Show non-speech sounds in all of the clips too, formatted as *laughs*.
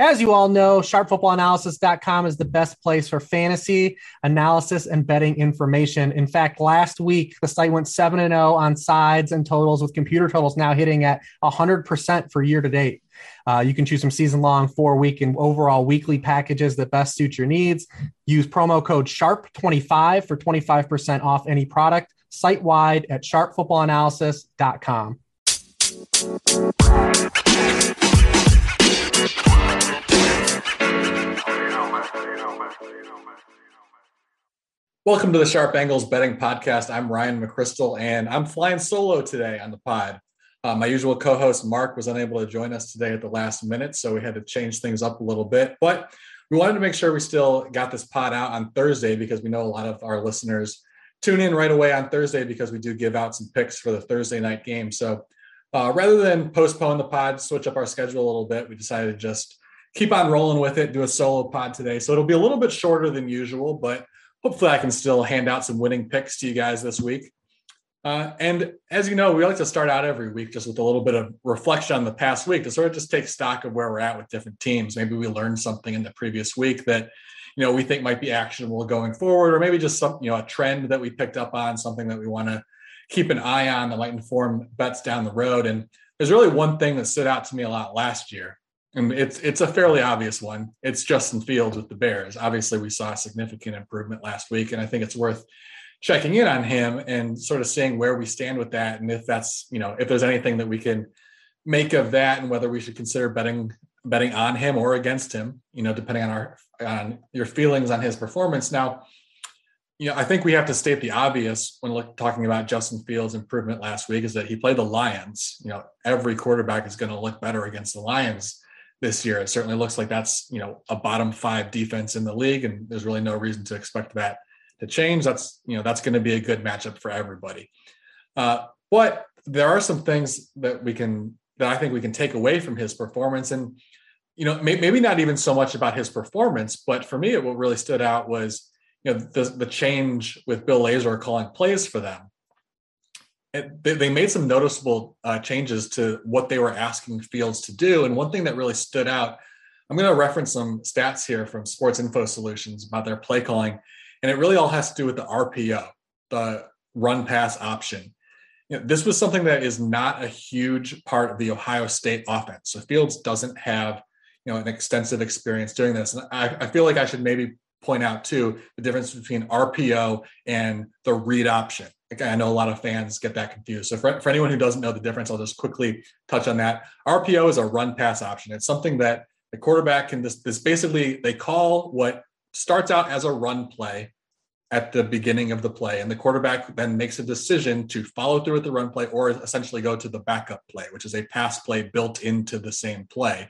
As you all know, sharpfootballanalysis.com is the best place for fantasy analysis and betting information. In fact, last week, the site went 7 0 on sides and totals, with computer totals now hitting at 100% for year to date. Uh, you can choose from season long, four week, and overall weekly packages that best suit your needs. Use promo code SHARP25 for 25% off any product site wide at sharpfootballanalysis.com. Welcome to the Sharp Angles Betting Podcast. I'm Ryan McCrystal, and I'm flying solo today on the pod. Uh, my usual co-host Mark was unable to join us today at the last minute, so we had to change things up a little bit. But we wanted to make sure we still got this pod out on Thursday because we know a lot of our listeners tune in right away on Thursday because we do give out some picks for the Thursday night game. So uh, rather than postpone the pod, switch up our schedule a little bit, we decided to just keep on rolling with it, do a solo pod today. So it'll be a little bit shorter than usual, but hopefully I can still hand out some winning picks to you guys this week. Uh, and as you know, we like to start out every week just with a little bit of reflection on the past week to sort of just take stock of where we're at with different teams. Maybe we learned something in the previous week that you know we think might be actionable going forward, or maybe just some you know a trend that we picked up on, something that we want to keep an eye on that might inform bets down the road. And there's really one thing that stood out to me a lot last year, and it's it's a fairly obvious one. It's Justin Fields with the Bears. Obviously, we saw a significant improvement last week, and I think it's worth checking in on him and sort of seeing where we stand with that, and if that's you know if there's anything that we can make of that, and whether we should consider betting betting on him or against him. You know, depending on our on your feelings on his performance. Now, you know, I think we have to state the obvious when look, talking about Justin Fields' improvement last week is that he played the Lions. You know, every quarterback is going to look better against the Lions this year. It certainly looks like that's, you know, a bottom five defense in the league, and there's really no reason to expect that to change. That's, you know, that's going to be a good matchup for everybody. Uh, but there are some things that we can, that I think we can take away from his performance. And, you know, maybe not even so much about his performance, but for me, what really stood out was, you know, the, the change with Bill Lazor calling plays for them they, made some noticeable uh, changes to what they were asking Fields to do. And one thing that really stood out, I'm going to reference some stats here from Sports Info Solutions about their play calling, and it really all has to do with the RPO, the run pass option. You know, this was something that is not a huge part of the Ohio State offense. So Fields doesn't have you know an extensive experience doing this, and I, I feel like I should maybe point out too the difference between RPO and the read option. I know a lot of fans get that confused. So for, for anyone who doesn't know the difference, I'll just quickly touch on that. RPO is a run pass option. It's something that the quarterback can this, this basically they call what starts out as a run play at the beginning of the play, and the quarterback then makes a decision to follow through with the run play or essentially go to the backup play, which is a pass play built into the same play.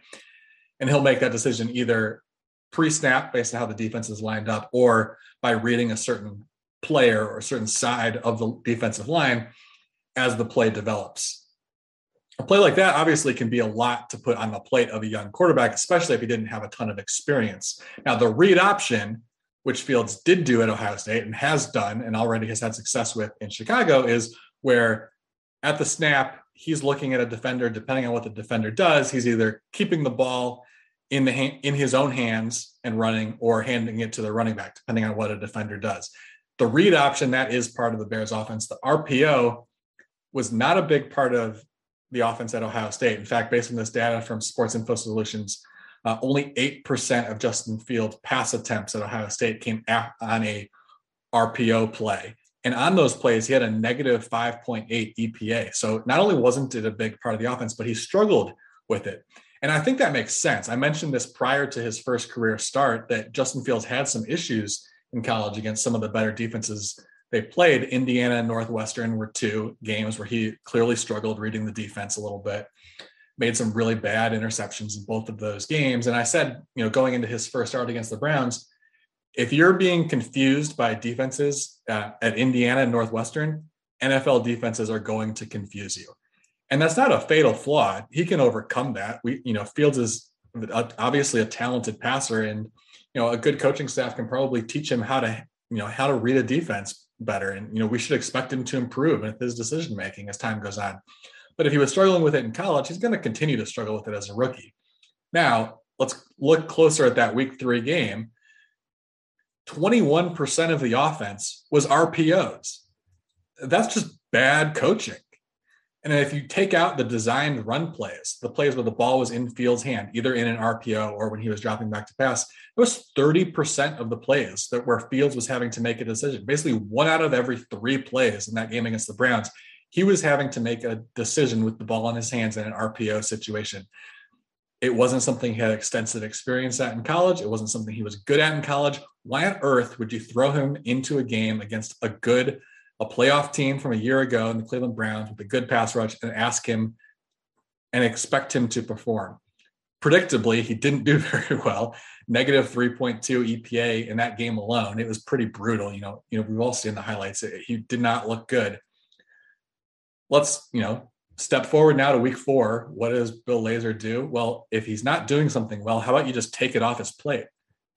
And he'll make that decision either pre-snap based on how the defense is lined up or by reading a certain player or a certain side of the defensive line as the play develops. A play like that obviously can be a lot to put on the plate of a young quarterback, especially if he didn't have a ton of experience. Now, the read option, which Fields did do at Ohio State and has done and already has had success with in Chicago, is where at the snap, he's looking at a defender, depending on what the defender does, he's either keeping the ball in the in his own hands and running or handing it to the running back, depending on what a defender does the read option that is part of the Bears offense. The RPO was not a big part of the offense at Ohio State. In fact, based on this data from Sports Info Solutions, uh, only 8% of Justin Fields' pass attempts at Ohio State came on a RPO play. And on those plays, he had a negative 5.8 EPA. So not only wasn't it a big part of the offense, but he struggled with it. And I think that makes sense. I mentioned this prior to his first career start that Justin Fields had some issues in college against some of the better defenses they played. Indiana and Northwestern were two games where he clearly struggled reading the defense a little bit, made some really bad interceptions in both of those games. And I said, you know, going into his first start against the Browns, if you're being confused by defenses uh, at Indiana and Northwestern, NFL defenses are going to confuse you. And that's not a fatal flaw. He can overcome that. We, you know, Fields is obviously a talented passer and you know a good coaching staff can probably teach him how to you know how to read a defense better and you know we should expect him to improve with his decision making as time goes on but if he was struggling with it in college he's going to continue to struggle with it as a rookie now let's look closer at that week three game. 21% of the offense was RPOs. That's just bad coaching. And if you take out the designed run plays, the plays where the ball was in Fields' hand, either in an RPO or when he was dropping back to pass, it was 30% of the plays that where Fields was having to make a decision. Basically, one out of every three plays in that game against the Browns, he was having to make a decision with the ball in his hands in an RPO situation. It wasn't something he had extensive experience at in college. It wasn't something he was good at in college. Why on earth would you throw him into a game against a good, a playoff team from a year ago in the Cleveland Browns with a good pass rush and ask him and expect him to perform? Predictably, he didn't do *laughs* very well. Negative 3.2 EPA in that game alone. It was pretty brutal. You know, you know, we've all seen the highlights. He did not look good. Let's, you know, step forward now to week four. What does Bill Lazor do? Well, if he's not doing something well, how about you just take it off his plate?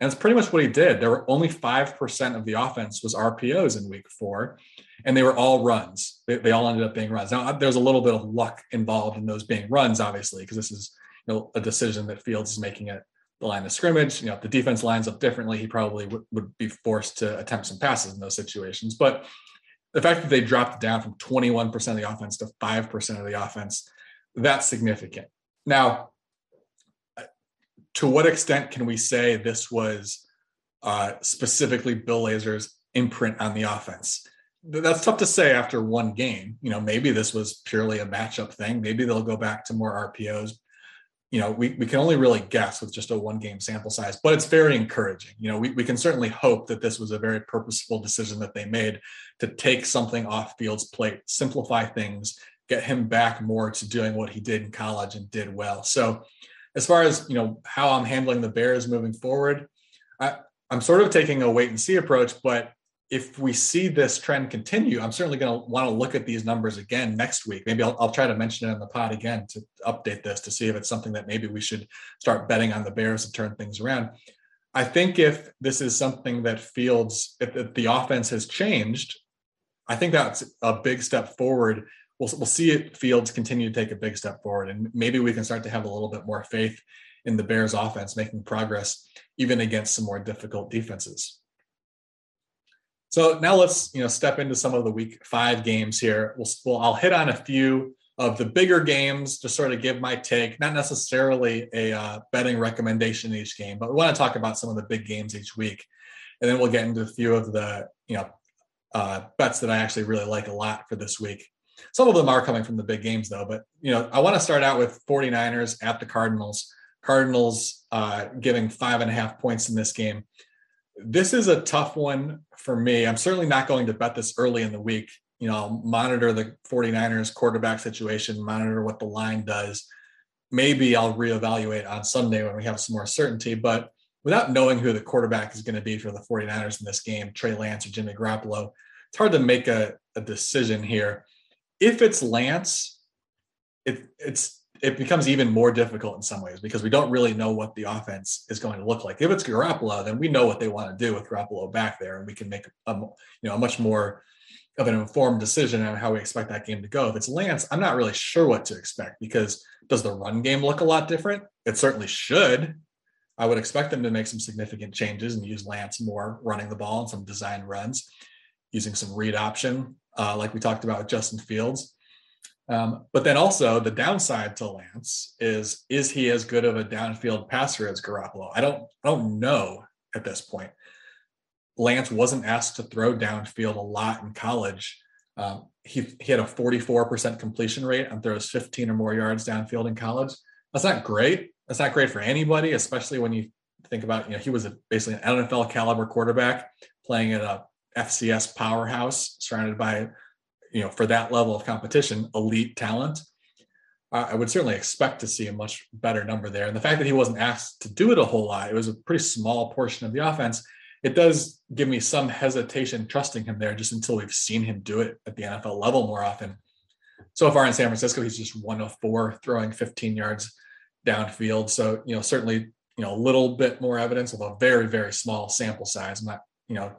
And it's pretty much what he did. There were only 5% of the offense was RPOs in week four, and they were all runs. They, they all ended up being runs. Now, there's a little bit of luck involved in those being runs, obviously, because this is you know, a decision that Fields is making at the line of scrimmage. You know, if the defense lines up differently, he probably w- would be forced to attempt some passes in those situations. But the fact that they dropped down from 21% of the offense to 5% of the offense, that's significant. Now, to what extent can we say this was uh, specifically Bill Lazor's imprint on the offense? That's tough to say after one game. You know, maybe this was purely a matchup thing. Maybe they'll go back to more RPOs you know, we, we can only really guess with just a one game sample size, but it's very encouraging. You know, we, we can certainly hope that this was a very purposeful decision that they made to take something off Fields' plate, simplify things, get him back more to doing what he did in college and did well. So, as far as you know, how I'm handling the Bears moving forward, I, I'm sort of taking a wait and see approach, but if we see this trend continue, I'm certainly going to want to look at these numbers again next week. Maybe I'll, I'll, try to mention it on the pod again to update this to see if it's something that maybe we should start betting on the Bears to turn things around. I think if this is something that Fields, if, if the offense has changed, I think that's a big step forward. We'll, we'll see it Fields continue to take a big step forward, and maybe we can start to have a little bit more faith in the Bears offense making progress even against some more difficult defenses. So now let's you know step into some of the week five games here. We'll, we'll I'll hit on a few of the bigger games to sort of give my take, not necessarily a uh, betting recommendation each game, but we want to talk about some of the big games each week, and then we'll get into a few of the you know uh, bets that I actually really like a lot for this week. Some of them are coming from the big games though, but you know I want to start out with 49ers at the Cardinals. Cardinals uh, giving five and a half points in this game this is a tough one for me. I'm certainly not going to bet this early in the week. You know, I'll monitor the 49ers quarterback situation, monitor what the line does. Maybe I'll reevaluate on Sunday when we have some more certainty. But without knowing who the quarterback is going to be for the 49ers in this game, Trey Lance or Jimmy Garoppolo, it's hard to make a, a decision here. If it's Lance, it, it's it becomes even more difficult in some ways because we don't really know what the offense is going to look like. If it's Garoppolo, then we know what they want to do with Garoppolo back there, and we can make a you know a much more of an informed decision on how we expect that game to go. If it's Lance, I'm not really sure what to expect because does the run game look a lot different? It certainly should. I would expect them to make some significant changes and use Lance more running the ball and some design runs, using some read option, uh, like we talked about with Justin Fields. Um, but then also the downside to Lance is is he as good of a downfield passer as Garoppolo? I don't I don't know at this point. Lance wasn't asked to throw downfield a lot in college. Um, he he had a 44% completion rate on throws 15 or more yards downfield in college. That's not great. That's not great for anybody, especially when you think about you know he was a, basically an NFL caliber quarterback playing at a FCS powerhouse surrounded by you know, for that level of competition, elite talent, I would certainly expect to see a much better number there. And the fact that he wasn't asked to do it a whole lot, it was a pretty small portion of the offense. It does give me some hesitation trusting him there just until we've seen him do it at the NFL level more often. So far in San Francisco, he's just one of four throwing 15 yards downfield. So, you know, certainly, you know, a little bit more evidence of a very, very small sample size. I'm not, you know,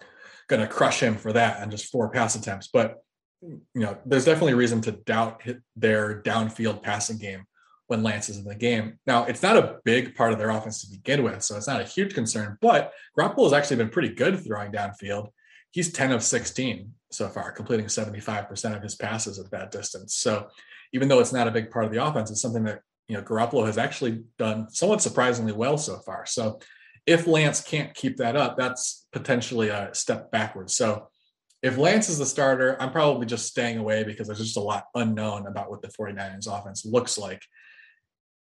going to crush him for that and just four pass attempts. But you know, there's definitely reason to doubt their downfield passing game when Lance is in the game. Now, it's not a big part of their offense to begin with, so it's not a huge concern, but Garoppolo has actually been pretty good throwing downfield. He's 10 of 16 so far, completing 75% of his passes at that distance. So even though it's not a big part of the offense, it's something that, you know, Garoppolo has actually done somewhat surprisingly well so far. So if Lance can't keep that up, that's potentially a step backwards. So if Lance is the starter, I'm probably just staying away because there's just a lot unknown about what the 49ers offense looks like.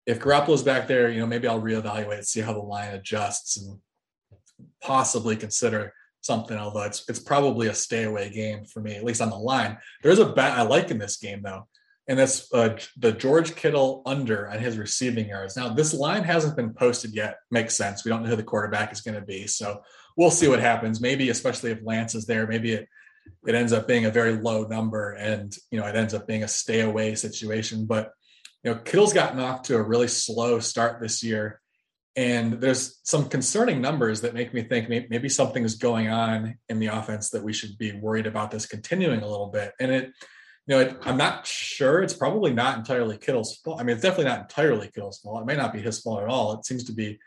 If Garoppolo's back there, you know, maybe I'll reevaluate, see how the line adjusts and possibly consider something, although it's it's probably a stay away game for me, at least on the line. There's a bet I like in this game though, and that's uh, the George Kittle under on his receiving yards. Now, this line hasn't been posted yet. Makes sense. We don't know who the quarterback is going to be, so we'll see what happens. Maybe, especially if Lance is there, maybe it it ends up being a very low number, and you know it ends up being a stay away situation. But you know, Kittle's gotten off to a really slow start this year and there's some concerning numbers that make me think maybe something is going on in the offense that we should be worried about this continuing a little bit. And it, you know, it, I'm not sure. It's probably not entirely Kittle's fault. I mean, it's definitely not entirely Kittle's fault. It may not be his fault at all. It seems to be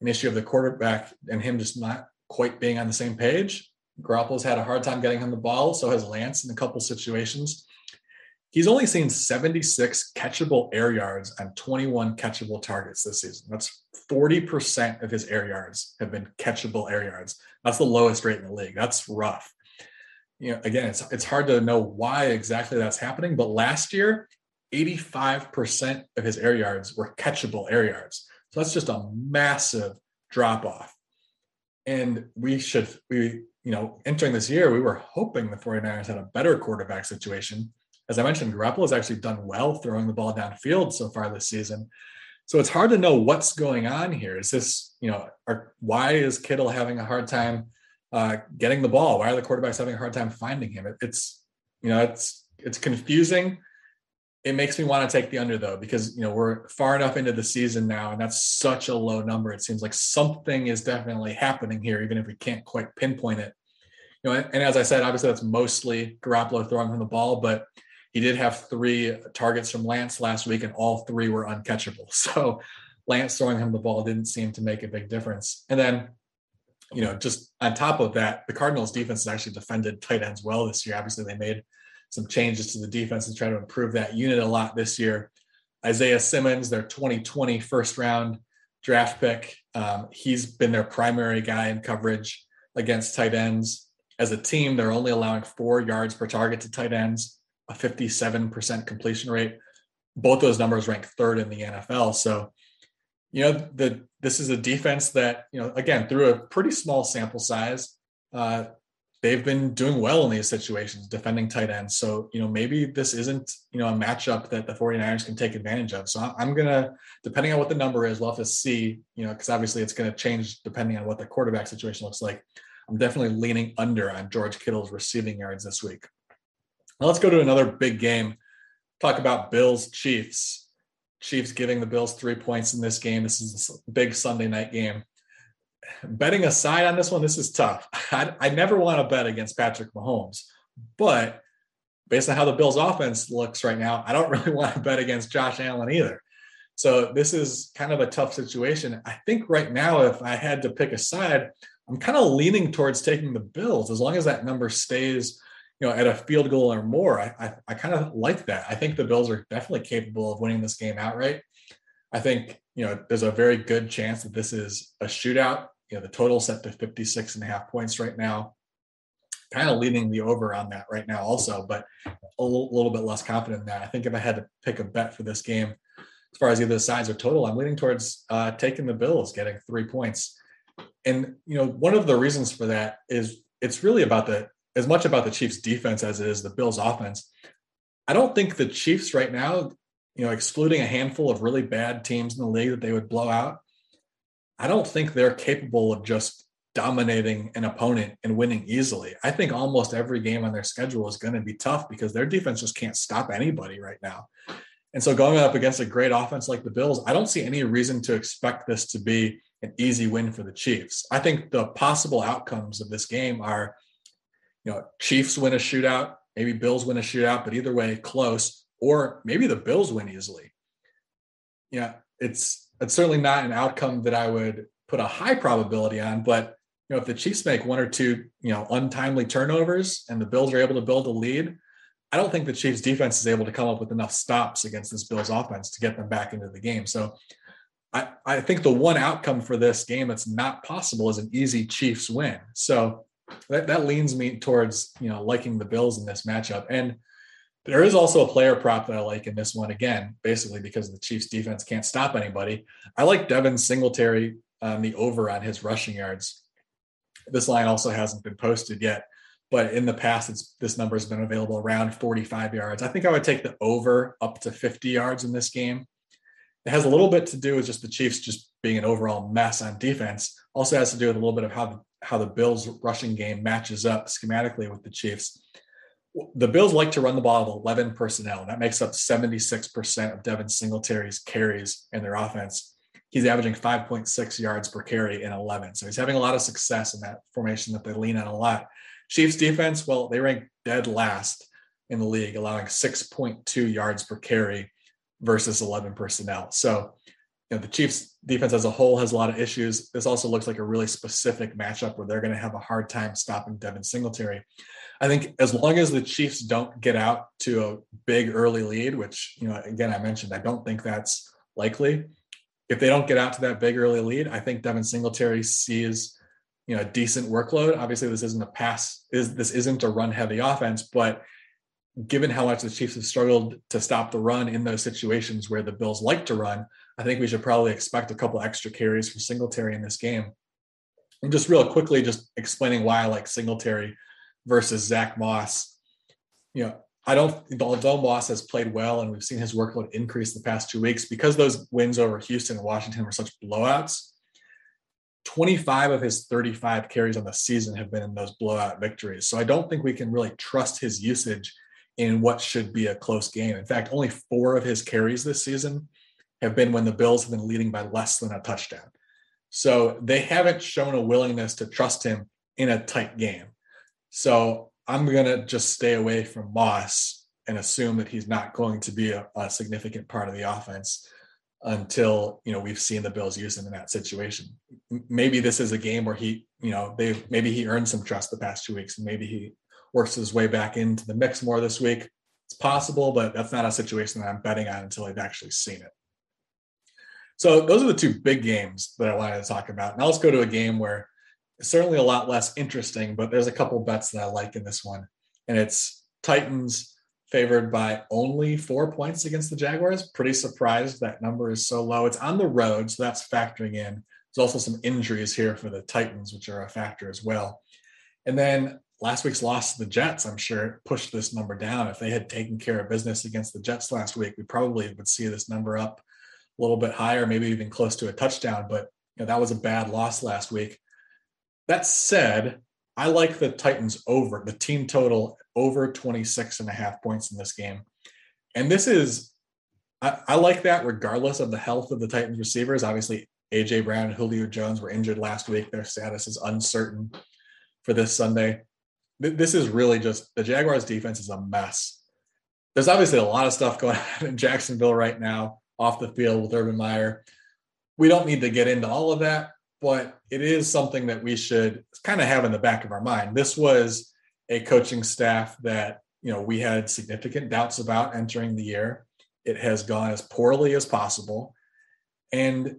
an issue of the quarterback and him just not quite being on the same page. Garoppolo's had a hard time getting him the ball. So has Lance in a couple situations. He's only seen 76 catchable air yards on 21 catchable targets this season. That's 40% of his air yards have been catchable air yards. That's the lowest rate in the league. That's rough. You know, again, it's it's hard to know why exactly that's happening, but last year, 85% of his air yards were catchable air yards. So that's just a massive drop off. And we should we you know, entering this year, we were hoping the 49ers had a better quarterback situation as I mentioned, Garoppolo has actually done well throwing the ball downfield so far this season. So it's hard to know what's going on here. Is this, you know, are, why is Kittle having a hard time uh, getting the ball? Why are the quarterbacks having a hard time finding him? It, it's, you know, it's it's confusing. It makes me want to take the under though, because you know we're far enough into the season now, and that's such a low number. It seems like something is definitely happening here, even if we can't quite pinpoint it. You know, and, and as I said, obviously that's mostly Garoppolo throwing him the ball, but he did have three targets from Lance last week, and all three were uncatchable. *laughs* So Lance throwing him the ball didn't seem to make a big difference. And then, you know, just on top of that, the Cardinals defense has actually defended tight ends well this year. Obviously, they made some changes to the defense and try to improve that unit a lot this year. Isaiah Simmons, their 2020 first round draft pick, um, he's been their primary guy in coverage against tight ends. As a team, they're only allowing four yards per target to tight ends a 57% completion rate. Both those numbers rank third in the NFL. So, you know, the this is a defense that, you know, again, through a pretty small sample size, uh, they've been doing well in these situations, defending tight ends. So, you know, maybe this isn't, you know, a matchup that the 49ers can take advantage of. So I'm to, depending on what the number is, we'll have to see, you know, because obviously it's to change depending on what the quarterback situation looks like. I'm definitely leaning under on George Kittle's receiving yards this week. Now let's go to another big game. Talk about Bills Chiefs. Chiefs giving the Bills three points in this game. This is a big Sunday night game. Betting aside on this one, this is tough. *laughs* I, I never want to bet against Patrick Mahomes, but based on how the Bills offense looks right now, I don't *laughs* really want to bet against Josh Allen either. So this is kind of a tough situation. I think right now, if I had to pick a side, I'm kind of leaning towards taking the Bills as long as that number stays you know, at a field goal or more, I, I, I kind of like that. I think the Bills are definitely capable of winning this game outright. I think, you know, there's a very good chance that this is a shootout. You know, the total set to 56 and a half points right now. Kind of leading the over on that right now, also, but a little, little bit less confident in that. I think if I had to pick a bet for this game, as far as either the sides or total, I'm leaning towards uh, taking the Bills, getting three points. And you know, one of the reasons for that is it's really about the as much about the Chiefs defense as it is the Bills offense. I don't think the Chiefs right now, you know, excluding a handful of really bad teams in the league that they would blow out, I don't think they're capable of just dominating an opponent and winning easily. I think almost every game on their schedule is going to be tough because their defense just can't stop anybody right now. And so going up against a great offense like the Bills, I don't see any reason to expect this to be an easy win for the Chiefs. I think the possible outcomes of this game are you know, Chiefs win a shootout, maybe Bills win a shootout, but either way, close, or maybe the Bills win easily. yeah, it's it's certainly not an outcome that I would put a high probability on, but you know, if the Chiefs make one or two, you know, untimely turnovers and the Bills are able to build a lead, I don't think the Chiefs defense is able to come up with enough stops against this Bills offense to get them back into the game. So I, I think the one outcome for this game that's not possible is an easy Chiefs win. So that, that leans me towards, you know, liking the Bills in this matchup. And there is also a player prop that I like in this one again, basically because the Chiefs defense can't stop anybody. I like Devin Singletary on the over on his rushing yards. This line also hasn't been posted yet, but in the past, it's this number has been available around 45 yards. I think I would take the over up to 50 yards in this game. It has a little bit to do with just the Chiefs just being an overall mess on defense. Also has to do with a little bit of how how the Bills rushing game matches up schematically with the Chiefs the Bills like to run the ball with 11 personnel. That makes up 76% of Devin Singletary's carries in their offense. He's averaging 5.6 yards per carry in 11. So he's having a lot of success in that formation that they lean on a lot. Chiefs defense, well, they rank dead last in the league, allowing 6.2 yards per carry versus 11 personnel. So, you know, the Chiefs defense as a whole has a lot of issues. This also looks like a really specific matchup where they're going to have a hard time stopping Devin Singletary. I think as long as the Chiefs don't get out to a big early lead, which, you know, again, I mentioned, I don't think that's likely. If they don't get out to that big early lead, I think Devin Singletary sees, you know, a decent workload. Obviously, this isn't a pass, is this isn't a run heavy offense, but given how much the Chiefs have struggled to stop the run in those situations where the Bills like to run, I think we should probably expect a couple extra carries from Singletary in this game. And just real quickly, just explaining why I like Singletary versus Zach Moss. You know, I don't, although Moss has played well and we've seen his workload increase the past two weeks because those wins over Houston and Washington were such blowouts. 25 of his 35 carries on the season have been in those blowout victories. So I don't think we can really trust his usage in what should be a close game. In fact, only four of his carries this season have been when the Bills have been leading by less than a touchdown. So they haven't shown a willingness to trust him in a tight game. So I'm going to just stay away from Moss and assume that he's not going to be a, a, significant part of the offense until you know we've seen the Bills use him in that situation. Maybe this is a game where he, you know, they maybe he earned some trust the past two weeks, and maybe he works his way back into the mix more this week. It's possible, but that's not a situation that I'm betting on until I've actually seen it. So those are the two big games that I wanted to talk about. Now let's go to a game where it's certainly a lot less interesting, but there's a couple bets that I like in this one. And it's Titans favored by only four points against the Jaguars. Pretty surprised that number is so low. It's on the road, so that's factoring in. There's also some injuries here for the Titans, which are a factor as well. And then last week's loss to the Jets, I'm sure, pushed this number down. If they had taken care of business against the Jets last week, we probably would see this number up little bit higher, maybe even close to a touchdown. But you know, that was a bad loss last week. That said, I like the Titans over the team total over 26 and a half points in this game. And this is, I, I, like that regardless of the health of the Titans receivers. Obviously, AJ Brown and Julio Jones were injured last week. Their status is uncertain for this Sunday. This is really just the Jaguars defense is a mess. There's obviously a lot of stuff *laughs* going on in Jacksonville right now off the field with Urban Meyer. We don't need to get into all of that but it is something that we should kind of have in the back of our mind. This was a coaching staff that you know we had significant doubts about entering the year. It has gone as poorly as possible, and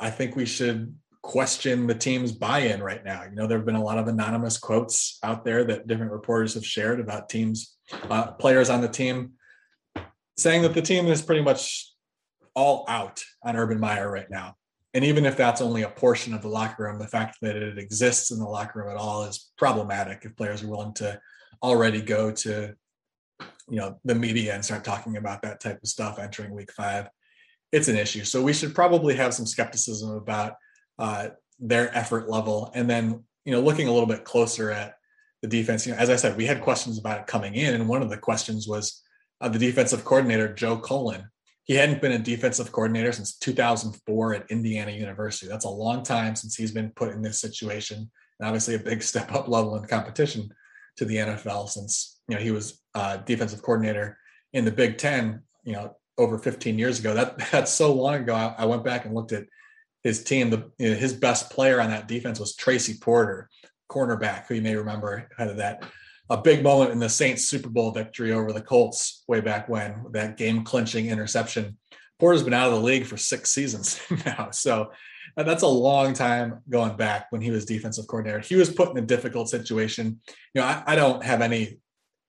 I think we should question the team's buy-in right now. You know, there have been a lot of anonymous quotes out there that different reporters have shared about teams, uh, players on the team, saying that the team is pretty much all out on Urban Meyer right now. And even if that's only a portion of the locker room, the fact that it exists in the locker room at all is problematic if players are willing to already go to you know the media and start talking about that type of stuff entering week five. It's an issue. So we should probably have some skepticism about uh, their effort level. And then you know looking a little bit closer at the defense you know as i said we had questions about it coming in. And one of the questions was uh, the defensive coordinator joe cullen he hadn't been a defensive coordinator since 2004 at Indiana University. That's a long time since he's been put in this situation, and obviously a big *laughs* step up level in competition to the NFL since you know he was uh, defensive coordinator in the Big Ten, you know, over 15 years ago. That *laughs* that's so long ago. I, I went back and looked at his team. The you know, his best player on that defense was Tracy Porter, cornerback, who you may remember had that a big moment in the Saints Super Bowl victory over the Colts way back when that game clinching interception. Porter's been out of the league for six seasons *laughs* now, so uh, that's a long time going back when he was defensive coordinator. He was put in a difficult situation. You know, I, I don't have any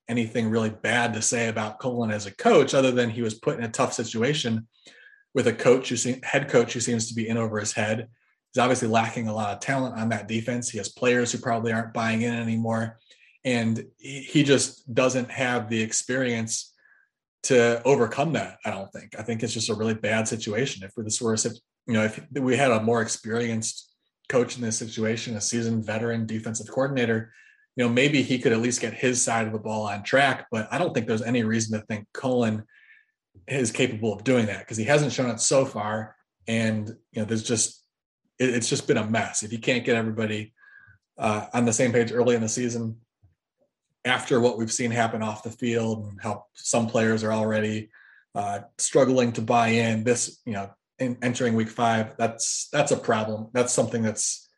anything really bad to say about Cullen as a coach, other than he was put in a tough situation with a coach who seems head coach who seems to be in over his head. He's obviously lacking a lot of talent on that defense. He has players who probably aren't buying in anymore, and he just doesn't have the experience to overcome that. I don't think. I think it's just a really bad situation. If this were you know, if we had a more experienced coach in this situation, a seasoned veteran defensive coordinator, you know, maybe he could at least get his side of the ball on track. But I don't think there's any reason to think Cullen is capable of doing that because he hasn't shown it so far. And you know, there's just it, it's just been a mess. If you can't get everybody uh, on the same page early in the season, after what we've seen happen off the field and how some players are already uh, struggling to buy in, this you know, in entering week five, that's that's a problem. That's something that's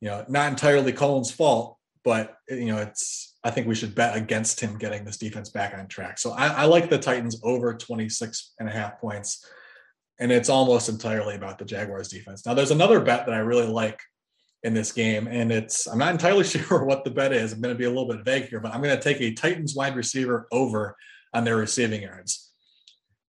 you know not entirely Cullen's fault, but you know it's I think we should bet against him getting this defense back on track. So I, I, like the Titans over 26 and a half points. And it's almost entirely about the Jaguars defense. Now there's another bet that I really like in this game. And it's I'm not entirely *laughs* sure what the bet is. I'm going to be a little bit vague here, but I'm going to take a Titans wide receiver over on their receiving yards.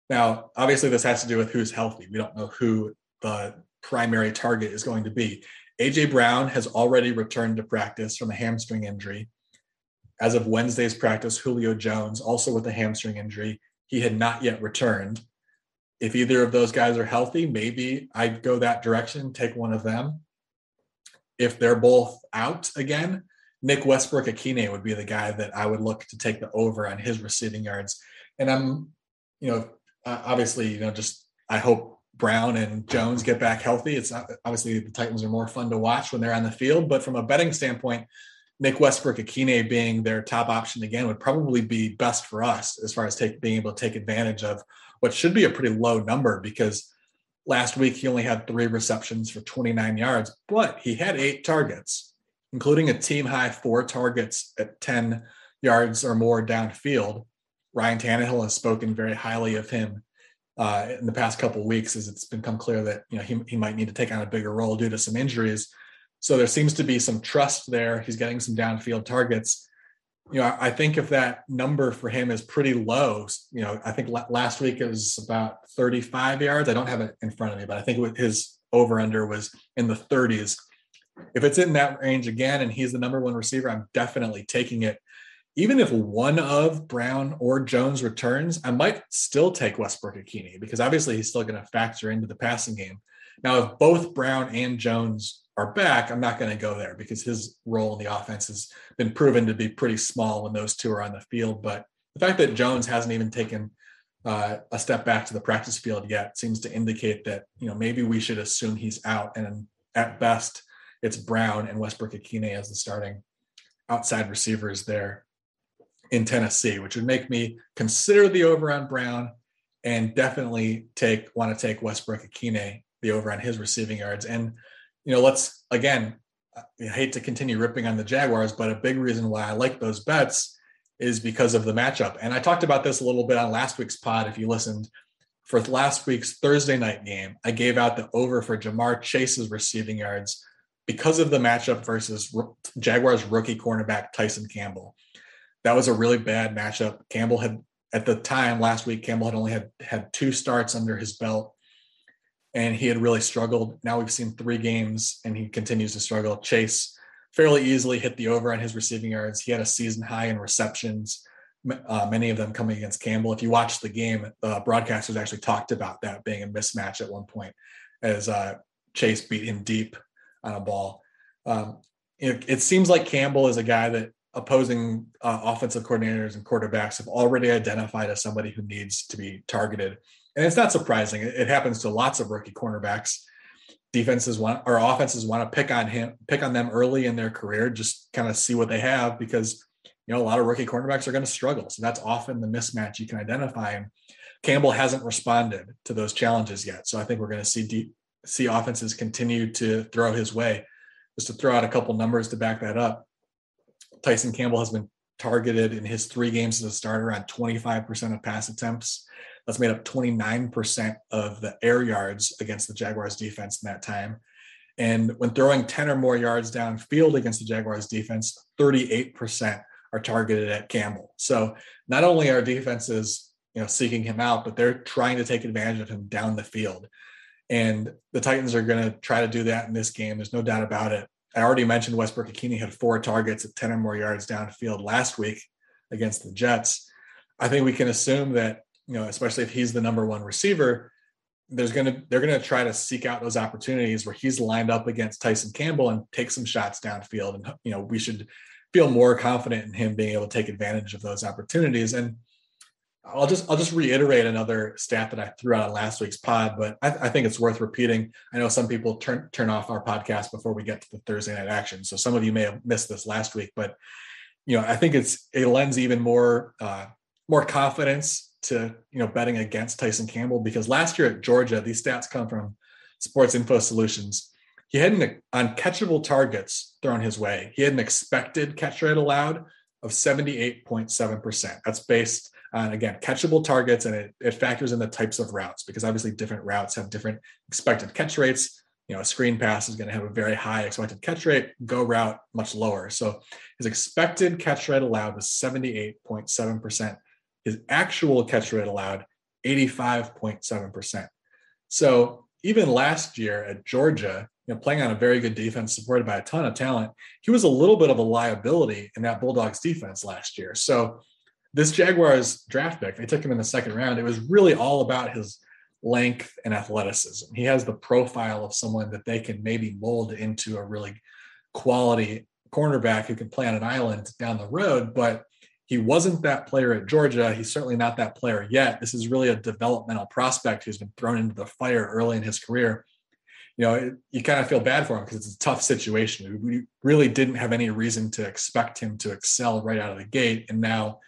Now, obviously, this has to do with who's healthy. We don't know who the primary target is going to be. AJ Brown has already returned to practice from a hamstring injury. As of Wednesday's practice, Julio Jones, also with a hamstring injury, he had not yet returned. If either of those guys are healthy, maybe I'd go that direction, take one of them. If they're both out again, Nick Westbrook-Ikhine would be the guy that I would look to take the over on his receiving yards. And I'm, you know, uh, obviously, you know, just I hope Brown and Jones get back healthy. It's not, obviously the Titans are more fun to watch when they're on the field, but from a betting standpoint, Nick Westbrook-Ikhine being their top option again would probably be best for us as far as take, being able to take advantage of what should be a pretty low number because last week he only had three receptions for 29 yards, but he had eight targets, including a team high four targets at 10 yards or more downfield. Ryan Tannehill has spoken very highly of him uh, in the past couple weeks as it's become clear that you know he, he might need to take on a bigger role due to some injuries. So there seems to be some trust there. He's getting some downfield targets. You know, I, think if that number for him is pretty low, you know, I think last week it was about 35 yards. I don't have it in front of me, but I think his over under was in the 30s. If it's in that range again and he's the number one receiver, I'm definitely taking it even if one of Brown or Jones returns, I might still take Westbrook-Ikhine because obviously he's still going to factor into the passing game. Now, if both Brown and Jones are back, I'm not going to go there because his role in the offense has been proven to be pretty small when those two are on the field. But the fact that Jones hasn't even taken uh, a step back to the practice field yet seems to indicate that you know maybe we should assume he's out, and at best, it's Brown and Westbrook-Ikhine as the starting outside receivers there in Tennessee, which would make me consider the over on Brown and definitely take want to take Westbrook-Ikhine the over on his receiving yards. And you know, let's again, I hate to continue ripping on the Jaguars, but a big reason why I like those bets is because of the matchup. And I talked about this a little bit on last week's pod. If you listened for last week's Thursday night game, I gave out the over for Ja'Marr Chase's receiving yards because of the matchup versus Jaguars rookie cornerback Tyson Campbell that was a really bad matchup. Campbell had at the time last week, Campbell had only had had two starts under his belt, and he had really struggled. Now we've seen three games, and he continues to struggle. Chase fairly easily hit the over on his receiving yards. He had a season high in receptions, uh, many of them coming against Campbell. If you watch the game, the broadcasters actually talked about that being a mismatch at one point, as uh, Chase beat him deep on a ball. Um, it, it seems like Campbell is a guy that opposing uh, offensive coordinators and quarterbacks have already identified as somebody who needs to be targeted. And it's not surprising. It, happens to lots of rookie cornerbacks. Defenses want or offenses want to pick on him, pick on them early in their career, just kind of see what they have because you know a lot of rookie cornerbacks are going to struggle. So that's often the mismatch you can identify. And Campbell hasn't responded to those challenges yet. So I think we're going to see deep, see offenses continue to throw his way. Just to throw out a couple numbers to back that up, Tyson Campbell has been targeted in his three games as a starter on 25% of pass attempts. That's made up 29% of the air yards against the Jaguars defense in that time. And when throwing 10 or more yards downfield against the Jaguars defense, 38% are targeted at Campbell. So not only are defenses, you know, seeking him out, but they're trying to take advantage of him down the field. And the Titans are going to try to do that in this game. There's no doubt about it. I already mentioned Westbrook-Ikhine had four targets at 10 or more yards downfield last week against the Jets. I think we can assume that, you know, especially if he's the number one receiver, there's gonna they're gonna try to seek out those opportunities where he's lined up against Tyson Campbell and take some shots downfield. And you know, we should feel more confident in him being able to take advantage of those opportunities. And I'll just I'll just reiterate another stat that I threw out on last week's pod, but I, I, think it's worth repeating. I know some people turn turn off our podcast before we get to the Thursday night action, so some of you may have missed this last week. But you know, I think it's it lends even more uh, more confidence to you know betting against Tyson Campbell because last year at Georgia, these stats come from Sports Info Solutions. He had an on catchable targets thrown his way. He had an expected catch rate allowed of 78.7%. That's based on again catchable targets and it, it factors in the types of routes because obviously different routes have different expected catch rates you know a screen pass is going to have a very high expected catch rate go route much lower so his expected catch rate allowed was 78.7% his actual catch rate allowed 85.7% so even last year at georgia you know, playing on a very good defense supported by a ton of talent he was a little bit of a liability in that bulldogs defense last year so this Jaguars draft pick, they took him in the second round. It was really all about his length and athleticism. He has the profile of someone that they can maybe mold into a really quality cornerback who can play on an island down the road, but he wasn't that player at Georgia. He's certainly not that player yet. This is really a developmental prospect who's been thrown into the fire early in his career. You know, it, you kind of feel bad for him because it's a tough situation. We really didn't have any reason to expect him to excel right out of the gate. And now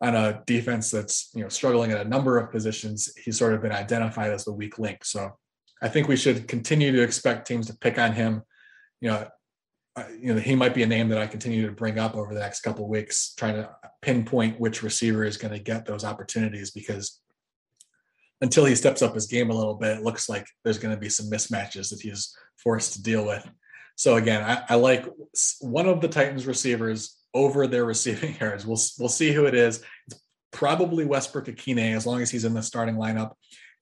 on a defense that's you know struggling at a number of positions, he's sort of been identified as the weak link. So I think we should continue to expect teams to pick on him. You know, you know he might be a name that I continue to bring up over the next couple weeks, trying to pinpoint which receiver is going to get those opportunities because until he steps up his game a little bit, it looks like there's going to be some mismatches that he's forced to deal with. So again, I, I like one of the Titans receivers over their receiving *laughs* yards. We'll we'll see who it is. It's probably Westbrook-Ikhine as long as he's in the starting lineup.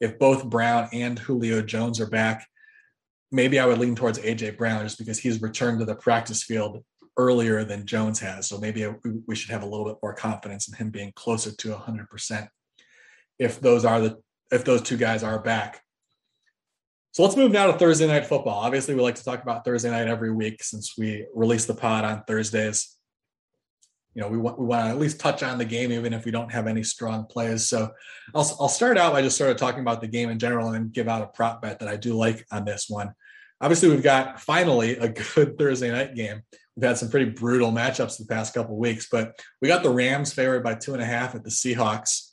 If both Brown and Julio Jones are back, maybe I would lean towards AJ Brown just because he's returned to the practice field earlier than Jones has. So maybe we should have a little bit more confidence in him being closer to 100% if those are the if those two guys are back. So let's move now to Thursday night football. Obviously, we like to talk about Thursday night every week since we release the pod on Thursdays you know we want we want to at least touch on the game even if we don't have any strong plays so I'll, I'll start out by just sort of talking about the game in general and then give out a prop bet that i do like on this one obviously we've got finally a good *laughs* thursday night game. We've had some pretty brutal matchups the past couple weeks but we got the rams favored by two and a half at the seahawks.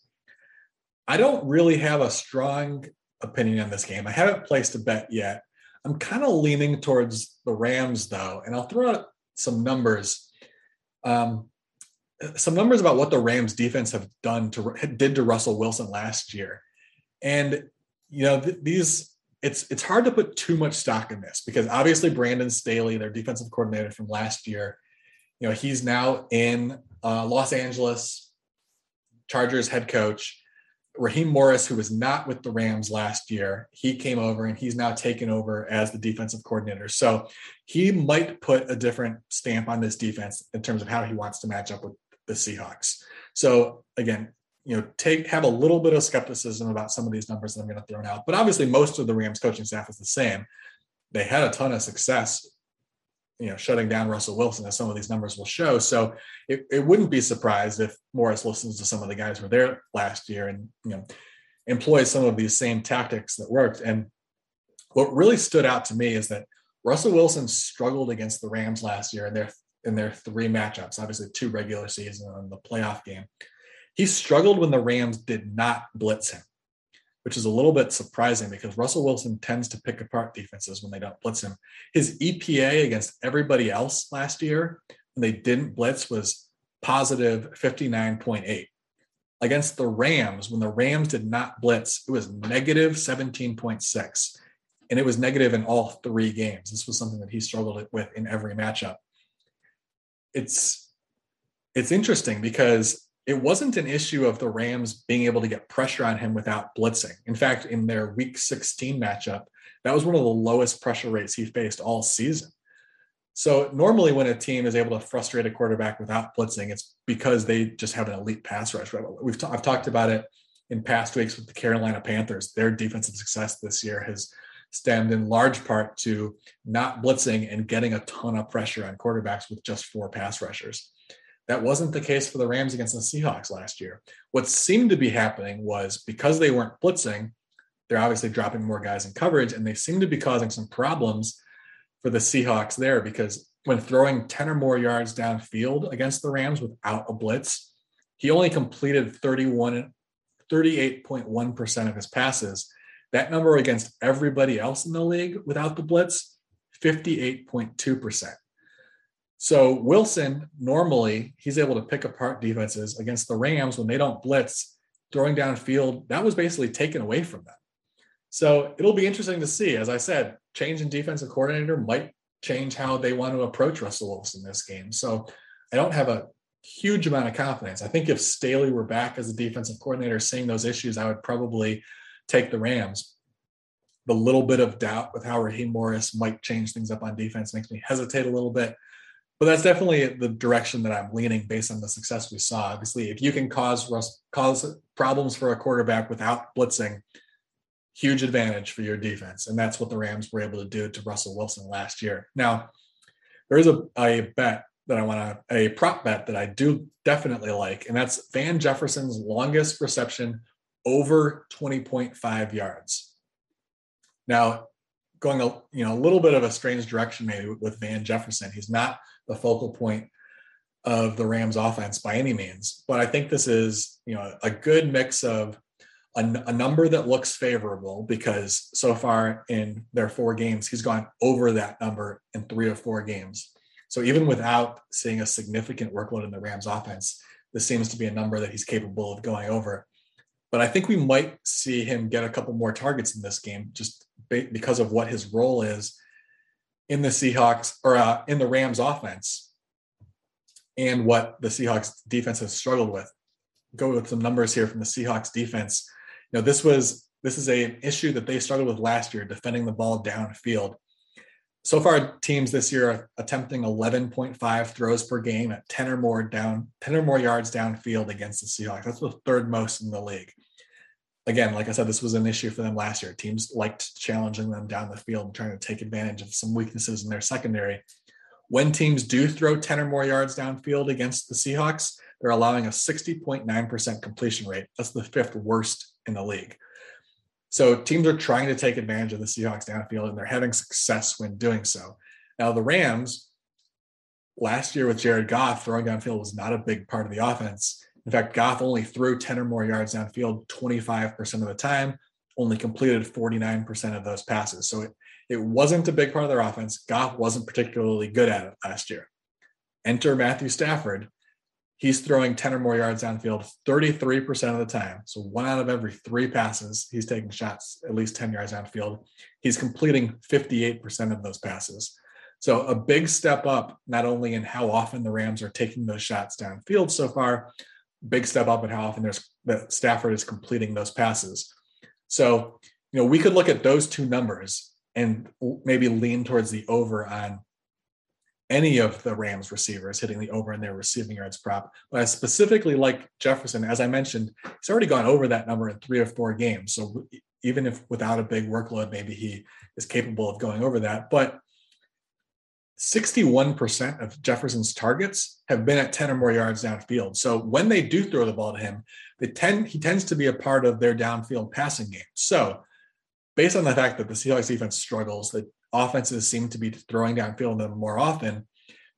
I don't really have a strong opinion on this game. I haven't placed a bet yet. I'm kind of leaning towards the rams though and i'll throw out some numbers. Um, some numbers about what the Rams defense have done to did to Russell Wilson last year. And you know, th- these it's it's hard to put too much stock in this because obviously Brandon Staley, their defensive coordinator from last year, you know, he's now in uh, Los Angeles Chargers head coach. Raheem Morris, who was not with the Rams last year, he came over and he's now taken over as the defensive coordinator. So he might put a different stamp on this defense in terms of how he wants to match up with the Seahawks. So again, you know, take have a little bit of skepticism about some of these numbers that I'm going to throw out. But obviously, most of the Rams coaching staff is the same. They had a ton of success, you know, shutting down Russell Wilson, as some of these numbers will show. So it, it wouldn't be surprised if Morris listens to some of the guys who were there last year and you know employs some of these same tactics that worked. And what really stood out to me is that Russell Wilson struggled against the Rams last year, in they're in their three matchups, obviously two regular season and the playoff game. He struggled when the Rams did not blitz him. which is a little bit surprising because Russell Wilson tends to pick apart defenses when they don't blitz him. His EPA against everybody else last year when they didn't blitz was positive 59.8. Against the Rams, when the Rams did not blitz, it was negative 17.6. And it was negative in all three games. This was something that he struggled with in every matchup. It's it's interesting because it wasn't an issue of the Rams being able to get pressure on him without blitzing. In fact, in their week 16 matchup, that was one of the lowest pressure rates he faced all season. So normally when a team is able to frustrate a quarterback without blitzing, it's because they just have an elite pass rush. We've t- I've talked about it in past weeks with the Carolina Panthers. Their defensive success this year has stemmed in large part to not blitzing and getting a ton of pressure on quarterbacks with just four pass rushers. That wasn't the case for the Rams against the Seahawks last year. What seemed to be happening was because they weren't blitzing, they're obviously dropping more guys in coverage, and they seem to be causing some problems for the Seahawks there because when throwing 10 or more yards downfield against the Rams without a blitz, he only completed 31, 38.1% of his passes. That number against everybody else in the league without the blitz, 58.2%. So Wilson normally he's able to pick apart defenses against the Rams when they don't blitz, throwing downfield. That was basically taken away from them. So it'll be interesting to see. As I said, change in defensive coordinator might change how they want to approach Russell Wilson this game. So I don't have a huge amount of confidence. I think if Staley were back as a defensive coordinator, seeing those issues, I would probably take the Rams. The little bit of doubt with how Raheem Morris might change things up on defense makes me hesitate a little bit but that's definitely the direction that I'm leaning based on the success we saw. Obviously, if you can cause cause problems for a quarterback without blitzing, huge advantage for your defense, and that's what the Rams were able to do to Russell Wilson last year. Now, there is a, a bet that I want to a prop bet that I do definitely like, and that's Van Jefferson's longest reception over 20.5 yards. Now, going a you know a little bit of a strange direction maybe with Van Jefferson. He's not the focal point of the Rams offense by any means. But I think this is, you know, a good mix of a, number that looks favorable because so far in their four games, he's gone over that number in three or four games. So even without seeing a significant workload in the Rams offense, this seems to be a number that he's capable of going over. But I think we might see him get a couple more targets in this game just because of what his role is in the Seahawks or uh, in the Rams offense and what the Seahawks defense has struggled with. Go with some numbers here from the Seahawks defense. You know, this was this is a, an issue that they struggled with last year, defending the ball downfield. So far, teams this year are attempting 11.5 throws per game at 10 or more down, 10 or more yards downfield against the Seahawks. That's the third most in the league again, like I said, this was an issue for them last year. Teams liked challenging them down the field and trying to take advantage of some weaknesses in their secondary. When teams do throw 10 or more yards downfield against the Seahawks, they're allowing a 60.9% completion rate. That's the fifth worst in the league. So teams are trying to take advantage of the Seahawks downfield and they're having success when doing so. Now, the Rams, last year with Jared Goff, throwing downfield was not a big part of the offense. In fact, Goff only threw 10 or more yards downfield 25% of the time, only completed 49% of those passes. So it, it wasn't a big part of their offense. Goff wasn't particularly good at it last year. Enter Matthew Stafford. He's throwing 10 or more yards downfield 33% of the time. So one out of every three passes, he's taking shots at least 10 yards downfield. He's completing 58% of those passes. So a big step up, not only in how often the Rams are taking those shots downfield so far, big step up in how often there's that Stafford is completing those passes. So, you know, we could look at those two numbers and maybe lean towards the over on any of the Rams receivers hitting the over in their receiving yards prop. But I specifically like Jefferson, as I mentioned, he's already gone over that number in three or four games. So even if without a big workload, maybe he is capable of going over that. But 61% of Jefferson's targets have been at 10 or more yards downfield. So when they do throw the ball to him, they tend he tends to be a part of their downfield passing game. So based on the fact that the Seahawks defense struggles, that offenses seem to be throwing downfield them more often,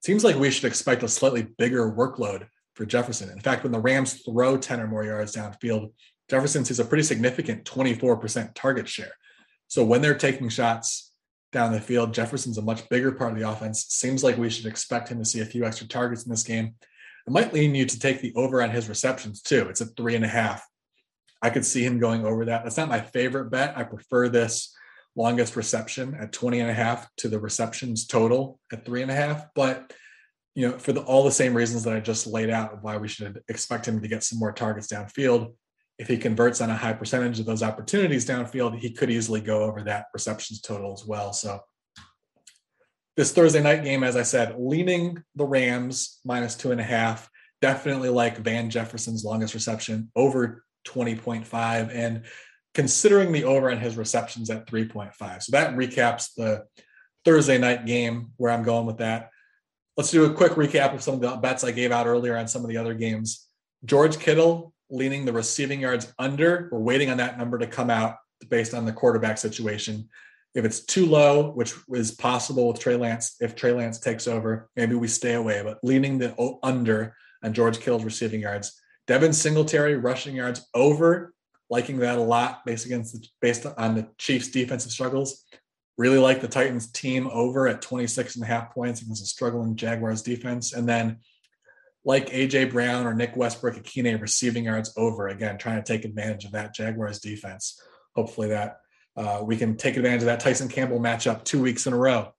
seems like we should expect a slightly bigger workload for Jefferson. In fact, when the Rams throw 10 or more yards downfield, Jefferson sees a pretty significant 24% target share. So when they're taking shots down the field, Jefferson's a much bigger part of the offense. Seems like we should expect him to see a few extra targets in this game. It might lean you to take the over on his receptions too. It's at three and a half. I could see him going over that. That's not my favorite bet. I prefer this longest reception at 20 and a half to the receptions total at three and a half. But you know, for the, all the same reasons that I just laid out, why we should expect him to get some more targets downfield. If he converts on a high percentage of those opportunities downfield, he could easily go over that receptions total as well. So this Thursday night game, as I said, leaning the Rams minus two and a half. Definitely like Van Jefferson's longest reception over 20.5 and considering the over on his receptions at 3.5. So that recaps the Thursday night game where I'm going with that. Let's do a quick recap of some of the bets I gave out earlier on some of the other games. George Kittle leaning the receiving yards under. We're waiting on that number to come out based on the quarterback situation. If it's too low, which is possible with Trey Lance, if Trey Lance takes over, maybe we stay away, but leaning the under on George Kittle's receiving yards. Devin Singletary rushing yards over, liking that a lot based against the, based on the Chiefs defensive struggles. Really like the Titans team over at 26 and a half points against a struggling Jaguars defense. And then like AJ Brown or Nick Westbrook Ikhine receiving yards over again, trying to take advantage of that Jaguars defense. Hopefully that uh, we can take advantage of that Tyson Campbell matchup two weeks in a row.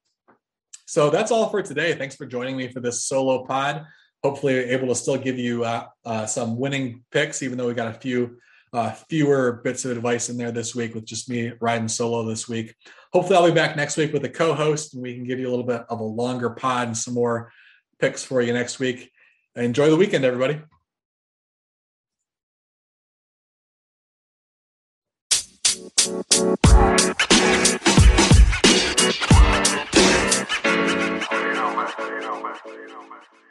So that's all for today. Thanks for joining me for this solo pod. Hopefully, able to still give you uh, uh, some winning picks, even though we got a few uh, fewer bits of advice in there this week with just me riding solo this week. Hopefully, I'll be back next week with a co-host, and we can give you a little bit of a longer pod and some more picks for you next week. Enjoy the weekend, everybody. you know, man. You know, man.